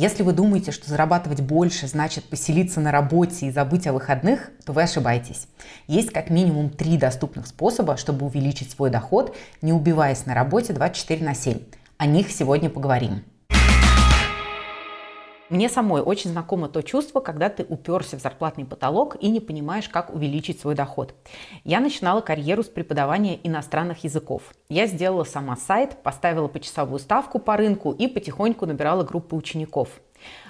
Если вы думаете, что зарабатывать больше значит поселиться на работе и забыть о выходных, то вы ошибаетесь. Есть как минимум три доступных способа, чтобы увеличить свой доход, не убиваясь на работе 24 на 7. О них сегодня поговорим. Мне самой очень знакомо то чувство, когда ты уперся в зарплатный потолок и не понимаешь, как увеличить свой доход. Я начинала карьеру с преподавания иностранных языков. Я сделала сама сайт, поставила почасовую ставку по рынку и потихоньку набирала группы учеников.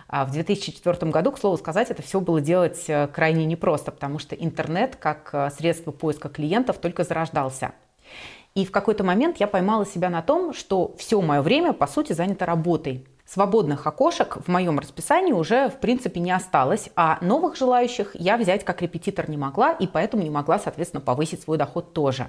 А в 2004 году, к слову сказать, это все было делать э, крайне непросто, потому что интернет как э, средство поиска клиентов только зарождался. И в какой-то момент я поймала себя на том, что все мое время, по сути, занято работой. Свободных окошек в моем расписании уже, в принципе, не осталось, а новых желающих я взять как репетитор не могла, и поэтому не могла, соответственно, повысить свой доход тоже.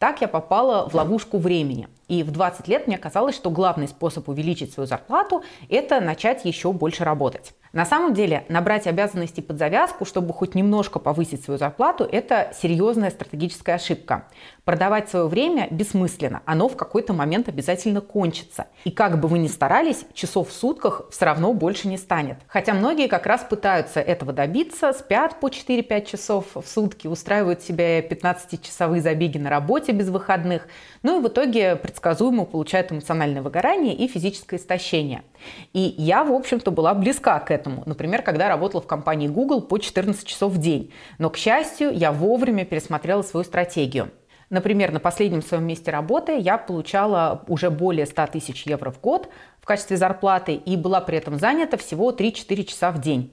Так я попала в ловушку времени. И в 20 лет мне казалось, что главный способ увеличить свою зарплату – это начать еще больше работать. На самом деле, набрать обязанности под завязку, чтобы хоть немножко повысить свою зарплату, это серьезная стратегическая ошибка. Продавать свое время бессмысленно, оно в какой-то момент обязательно кончится. И как бы вы ни старались, часов в сутках все равно больше не станет. Хотя многие как раз пытаются этого добиться, спят по 4-5 часов в сутки, устраивают себе 15-часовые забеги на работе без выходных, ну и в итоге предсказуемо получают эмоциональное выгорание и физическое истощение. И я, в общем-то, была близка к этому. Например, когда работала в компании Google по 14 часов в день. Но, к счастью, я вовремя пересмотрела свою стратегию. Например, на последнем своем месте работы я получала уже более 100 тысяч евро в год в качестве зарплаты и была при этом занята всего 3-4 часа в день.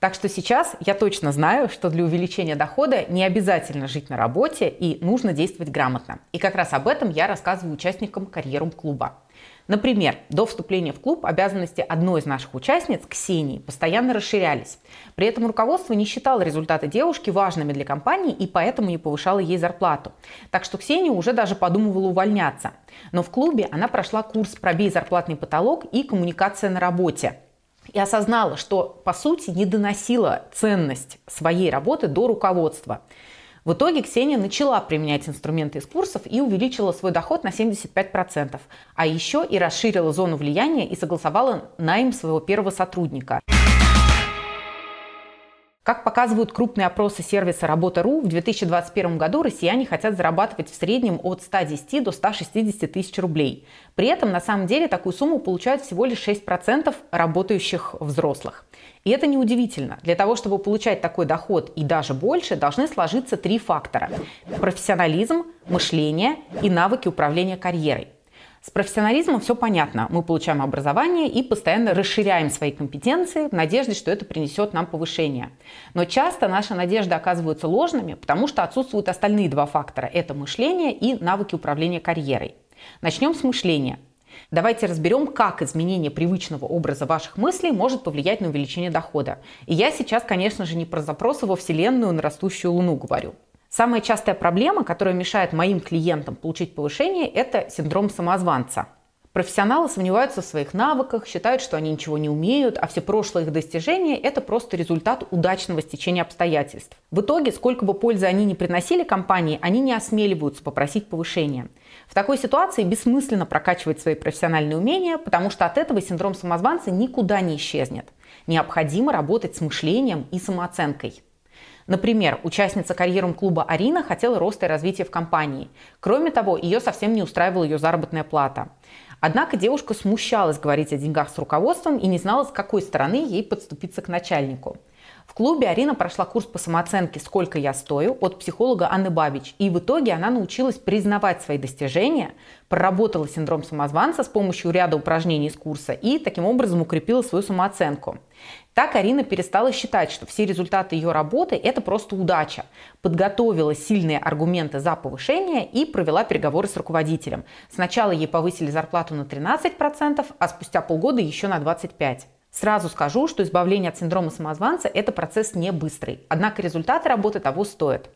Так что сейчас я точно знаю, что для увеличения дохода не обязательно жить на работе и нужно действовать грамотно. И как раз об этом я рассказываю участникам карьерум клуба. Например, до вступления в клуб обязанности одной из наших участниц, Ксении, постоянно расширялись. При этом руководство не считало результаты девушки важными для компании и поэтому не повышало ей зарплату. Так что Ксения уже даже подумывала увольняться. Но в клубе она прошла курс «Пробей зарплатный потолок» и «Коммуникация на работе», и осознала, что по сути не доносила ценность своей работы до руководства. В итоге Ксения начала применять инструменты из курсов и увеличила свой доход на 75%, а еще и расширила зону влияния и согласовала найм своего первого сотрудника. Как показывают крупные опросы сервиса Работа.ру, в 2021 году россияне хотят зарабатывать в среднем от 110 до 160 тысяч рублей. При этом на самом деле такую сумму получают всего лишь 6% работающих взрослых. И это неудивительно. Для того, чтобы получать такой доход и даже больше, должны сложиться три фактора. Профессионализм, мышление и навыки управления карьерой. С профессионализмом все понятно. Мы получаем образование и постоянно расширяем свои компетенции в надежде, что это принесет нам повышение. Но часто наши надежды оказываются ложными, потому что отсутствуют остальные два фактора. Это мышление и навыки управления карьерой. Начнем с мышления. Давайте разберем, как изменение привычного образа ваших мыслей может повлиять на увеличение дохода. И я сейчас, конечно же, не про запросы во Вселенную на растущую Луну говорю. Самая частая проблема, которая мешает моим клиентам получить повышение, это синдром самозванца. Профессионалы сомневаются в своих навыках, считают, что они ничего не умеют, а все прошлые их достижения – это просто результат удачного стечения обстоятельств. В итоге, сколько бы пользы они не приносили компании, они не осмеливаются попросить повышения. В такой ситуации бессмысленно прокачивать свои профессиональные умения, потому что от этого синдром самозванца никуда не исчезнет. Необходимо работать с мышлением и самооценкой. Например, участница карьером клуба Арина хотела роста и развития в компании. Кроме того, ее совсем не устраивала ее заработная плата. Однако девушка смущалась говорить о деньгах с руководством и не знала, с какой стороны ей подступиться к начальнику. В клубе Арина прошла курс по самооценке «Сколько я стою» от психолога Анны Бабич. И в итоге она научилась признавать свои достижения, проработала синдром самозванца с помощью ряда упражнений из курса и таким образом укрепила свою самооценку. Так Арина перестала считать, что все результаты ее работы – это просто удача. Подготовила сильные аргументы за повышение и провела переговоры с руководителем. Сначала ей повысили зарплату на 13%, а спустя полгода еще на 25%. Сразу скажу, что избавление от синдрома самозванца – это процесс не быстрый, однако результаты работы того стоят.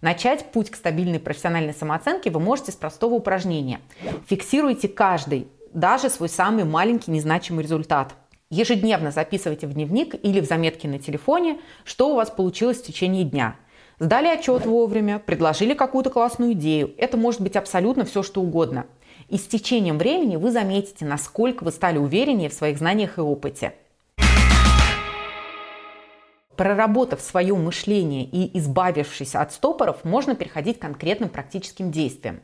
Начать путь к стабильной профессиональной самооценке вы можете с простого упражнения. Фиксируйте каждый, даже свой самый маленький незначимый результат. Ежедневно записывайте в дневник или в заметки на телефоне, что у вас получилось в течение дня. Сдали отчет вовремя, предложили какую-то классную идею. Это может быть абсолютно все, что угодно. И с течением времени вы заметите, насколько вы стали увереннее в своих знаниях и опыте. Проработав свое мышление и избавившись от стопоров, можно переходить к конкретным практическим действиям.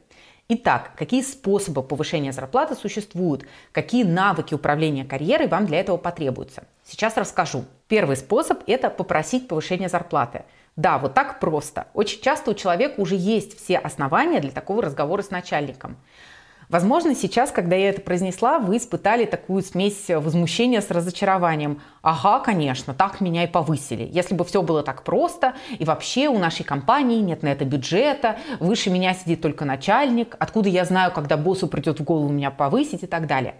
Итак, какие способы повышения зарплаты существуют? Какие навыки управления карьерой вам для этого потребуются? Сейчас расскажу. Первый способ – это попросить повышения зарплаты. Да, вот так просто. Очень часто у человека уже есть все основания для такого разговора с начальником. Возможно, сейчас, когда я это произнесла, вы испытали такую смесь возмущения с разочарованием. Ага, конечно, так меня и повысили. Если бы все было так просто, и вообще у нашей компании нет на это бюджета, выше меня сидит только начальник, откуда я знаю, когда боссу придет в голову меня повысить и так далее.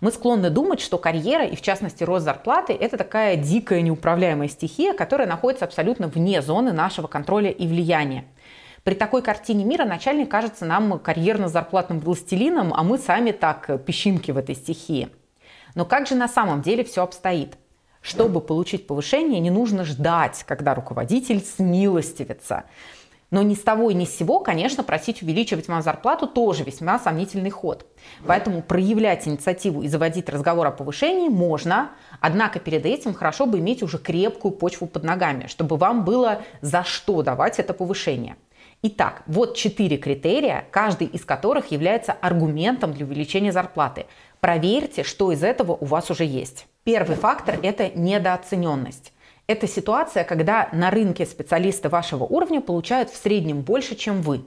Мы склонны думать, что карьера и, в частности, рост зарплаты – это такая дикая неуправляемая стихия, которая находится абсолютно вне зоны нашего контроля и влияния. При такой картине мира начальник кажется нам карьерно-зарплатным властелином, а мы сами так песчинки в этой стихии. Но как же на самом деле все обстоит? Чтобы получить повышение, не нужно ждать, когда руководитель смилостивится. Но ни с того и ни с сего, конечно, просить увеличивать вам зарплату тоже весьма сомнительный ход. Поэтому проявлять инициативу и заводить разговор о повышении можно, однако перед этим хорошо бы иметь уже крепкую почву под ногами, чтобы вам было за что давать это повышение. Итак, вот четыре критерия, каждый из которых является аргументом для увеличения зарплаты. Проверьте, что из этого у вас уже есть. Первый фактор – это недооцененность. Это ситуация, когда на рынке специалисты вашего уровня получают в среднем больше, чем вы.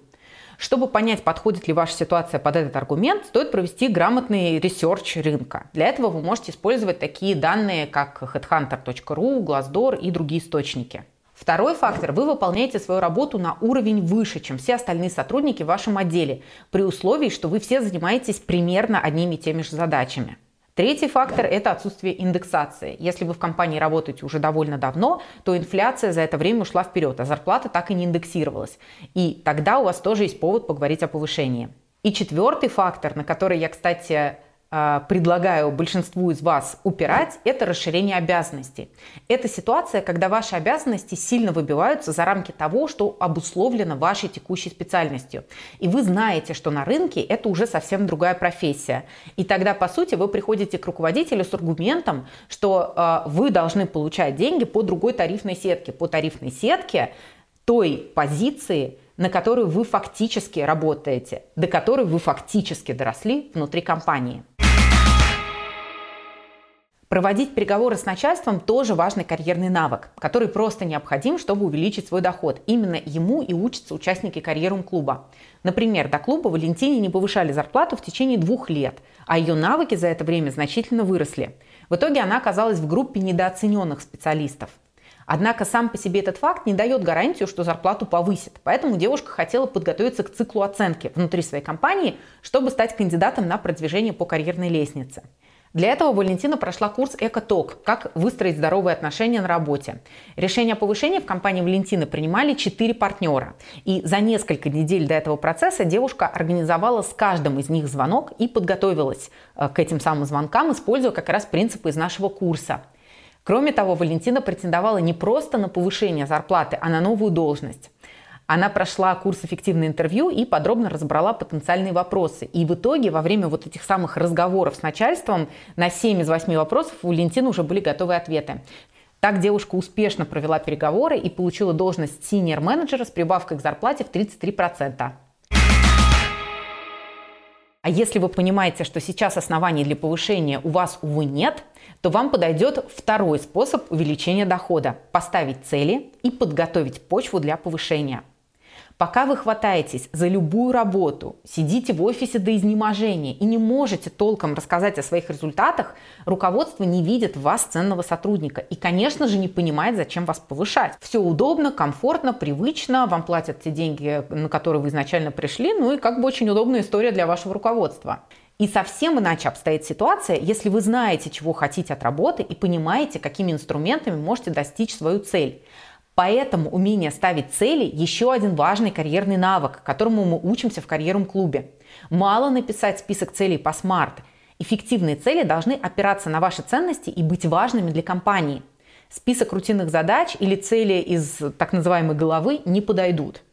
Чтобы понять, подходит ли ваша ситуация под этот аргумент, стоит провести грамотный research рынка. Для этого вы можете использовать такие данные, как headhunter.ru, Glassdoor и другие источники. Второй фактор – вы выполняете свою работу на уровень выше, чем все остальные сотрудники в вашем отделе, при условии, что вы все занимаетесь примерно одними и теми же задачами. Третий фактор – это отсутствие индексации. Если вы в компании работаете уже довольно давно, то инфляция за это время ушла вперед, а зарплата так и не индексировалась. И тогда у вас тоже есть повод поговорить о повышении. И четвертый фактор, на который я, кстати, предлагаю большинству из вас упирать, это расширение обязанностей. Это ситуация, когда ваши обязанности сильно выбиваются за рамки того, что обусловлено вашей текущей специальностью. И вы знаете, что на рынке это уже совсем другая профессия. И тогда, по сути, вы приходите к руководителю с аргументом, что э, вы должны получать деньги по другой тарифной сетке, по тарифной сетке той позиции, на которую вы фактически работаете, до которой вы фактически доросли внутри компании. Проводить переговоры с начальством тоже важный карьерный навык, который просто необходим, чтобы увеличить свой доход. Именно ему и учатся участники карьерум клуба. Например, до клуба Валентине не повышали зарплату в течение двух лет, а ее навыки за это время значительно выросли. В итоге она оказалась в группе недооцененных специалистов. Однако сам по себе этот факт не дает гарантию, что зарплату повысит. Поэтому девушка хотела подготовиться к циклу оценки внутри своей компании, чтобы стать кандидатом на продвижение по карьерной лестнице. Для этого Валентина прошла курс «Экоток. Как выстроить здоровые отношения на работе». Решение о повышении в компании Валентины принимали четыре партнера. И за несколько недель до этого процесса девушка организовала с каждым из них звонок и подготовилась э, к этим самым звонкам, используя как раз принципы из нашего курса. Кроме того, Валентина претендовала не просто на повышение зарплаты, а на новую должность. Она прошла курс эффективное интервью и подробно разобрала потенциальные вопросы. И в итоге во время вот этих самых разговоров с начальством на 7 из 8 вопросов у Валентины уже были готовы ответы. Так девушка успешно провела переговоры и получила должность синьор-менеджера с прибавкой к зарплате в 33%. А если вы понимаете, что сейчас оснований для повышения у вас, увы, нет, то вам подойдет второй способ увеличения дохода – поставить цели и подготовить почву для повышения – Пока вы хватаетесь за любую работу, сидите в офисе до изнеможения и не можете толком рассказать о своих результатах, руководство не видит в вас ценного сотрудника и, конечно же, не понимает, зачем вас повышать. Все удобно, комфортно, привычно, вам платят те деньги, на которые вы изначально пришли, ну и как бы очень удобная история для вашего руководства. И совсем иначе обстоит ситуация, если вы знаете, чего хотите от работы и понимаете, какими инструментами можете достичь свою цель. Поэтому умение ставить цели – еще один важный карьерный навык, которому мы учимся в карьерном клубе. Мало написать список целей по смарт. Эффективные цели должны опираться на ваши ценности и быть важными для компании. Список рутинных задач или цели из так называемой головы не подойдут.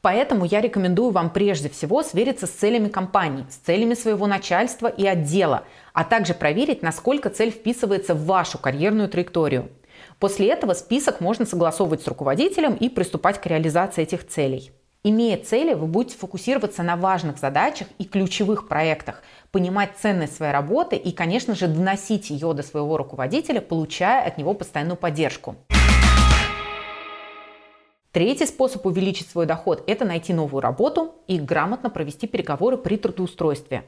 Поэтому я рекомендую вам прежде всего свериться с целями компании, с целями своего начальства и отдела, а также проверить, насколько цель вписывается в вашу карьерную траекторию. После этого список можно согласовывать с руководителем и приступать к реализации этих целей. Имея цели, вы будете фокусироваться на важных задачах и ключевых проектах, понимать ценность своей работы и, конечно же, доносить ее до своего руководителя, получая от него постоянную поддержку. Третий способ увеличить свой доход – это найти новую работу и грамотно провести переговоры при трудоустройстве.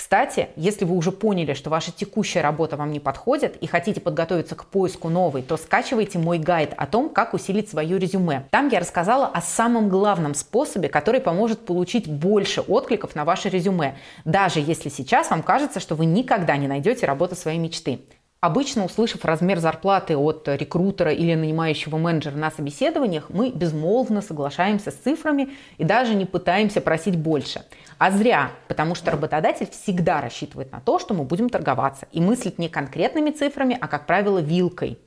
Кстати, если вы уже поняли, что ваша текущая работа вам не подходит и хотите подготовиться к поиску новой, то скачивайте мой гайд о том, как усилить свое резюме. Там я рассказала о самом главном способе, который поможет получить больше откликов на ваше резюме, даже если сейчас вам кажется, что вы никогда не найдете работу своей мечты. Обычно, услышав размер зарплаты от рекрутера или нанимающего менеджера на собеседованиях, мы безмолвно соглашаемся с цифрами и даже не пытаемся просить больше. А зря, потому что работодатель всегда рассчитывает на то, что мы будем торговаться и мыслит не конкретными цифрами, а, как правило, вилкой.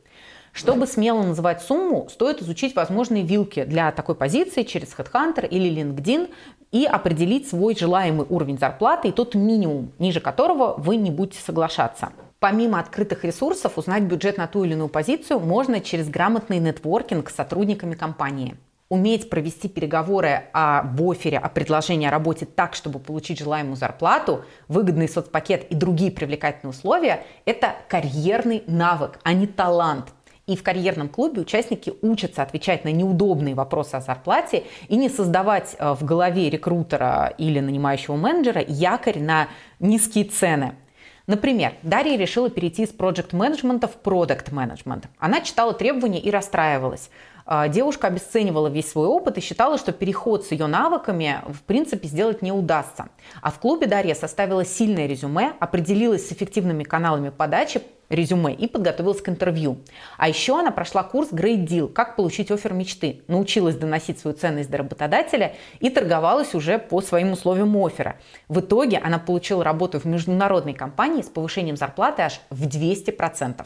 Чтобы смело называть сумму, стоит изучить возможные вилки для такой позиции через HeadHunter или LinkedIn и определить свой желаемый уровень зарплаты и тот минимум, ниже которого вы не будете соглашаться. Помимо открытых ресурсов, узнать бюджет на ту или иную позицию можно через грамотный нетворкинг с сотрудниками компании. Уметь провести переговоры об офере, о предложении о работе так, чтобы получить желаемую зарплату, выгодный соцпакет и другие привлекательные условия – это карьерный навык, а не талант. И в карьерном клубе участники учатся отвечать на неудобные вопросы о зарплате и не создавать э, в голове рекрутера или нанимающего менеджера якорь на низкие цены – Например, Дарья решила перейти из проект менеджмента в продукт менеджмент. Она читала требования и расстраивалась. А, девушка обесценивала весь свой опыт и считала, что переход с ее навыками в принципе сделать не удастся. А в клубе Дарья составила сильное резюме, определилась с эффективными каналами подачи резюме и подготовилась к интервью. А еще она прошла курс Great Deal «Как получить офер мечты», научилась доносить свою ценность до работодателя и торговалась уже по своим условиям оффера. В итоге она получила работу в международной компании с повышением зарплаты аж в 200%.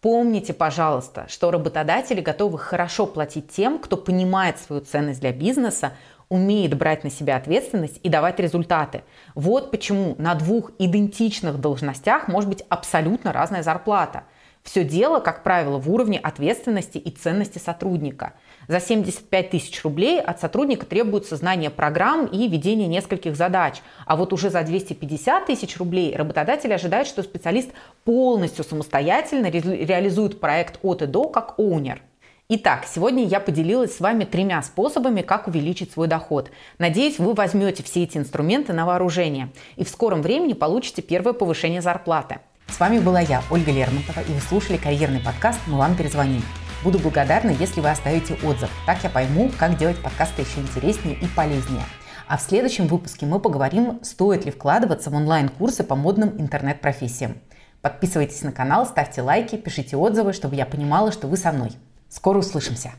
Помните, пожалуйста, что работодатели готовы хорошо платить тем, кто понимает свою ценность для бизнеса, умеет брать на себя ответственность и давать результаты. Вот почему на двух идентичных должностях может быть абсолютно разная зарплата – все дело, как правило, в уровне ответственности и ценности сотрудника. За 75 тысяч рублей от сотрудника требуется знание программ и ведение нескольких задач. А вот уже за 250 тысяч рублей работодатель ожидает, что специалист полностью самостоятельно ре- реализует проект от и до как оунер. Итак, сегодня я поделилась с вами тремя способами, как увеличить свой доход. Надеюсь, вы возьмете все эти инструменты на вооружение и в скором времени получите первое повышение зарплаты. С вами была я, Ольга Лермонтова, и вы слушали карьерный подкаст «Мы вам перезвоним». Буду благодарна, если вы оставите отзыв. Так я пойму, как делать подкасты еще интереснее и полезнее. А в следующем выпуске мы поговорим, стоит ли вкладываться в онлайн-курсы по модным интернет-профессиям. Подписывайтесь на канал, ставьте лайки, пишите отзывы, чтобы я понимала, что вы со мной. Скоро услышимся!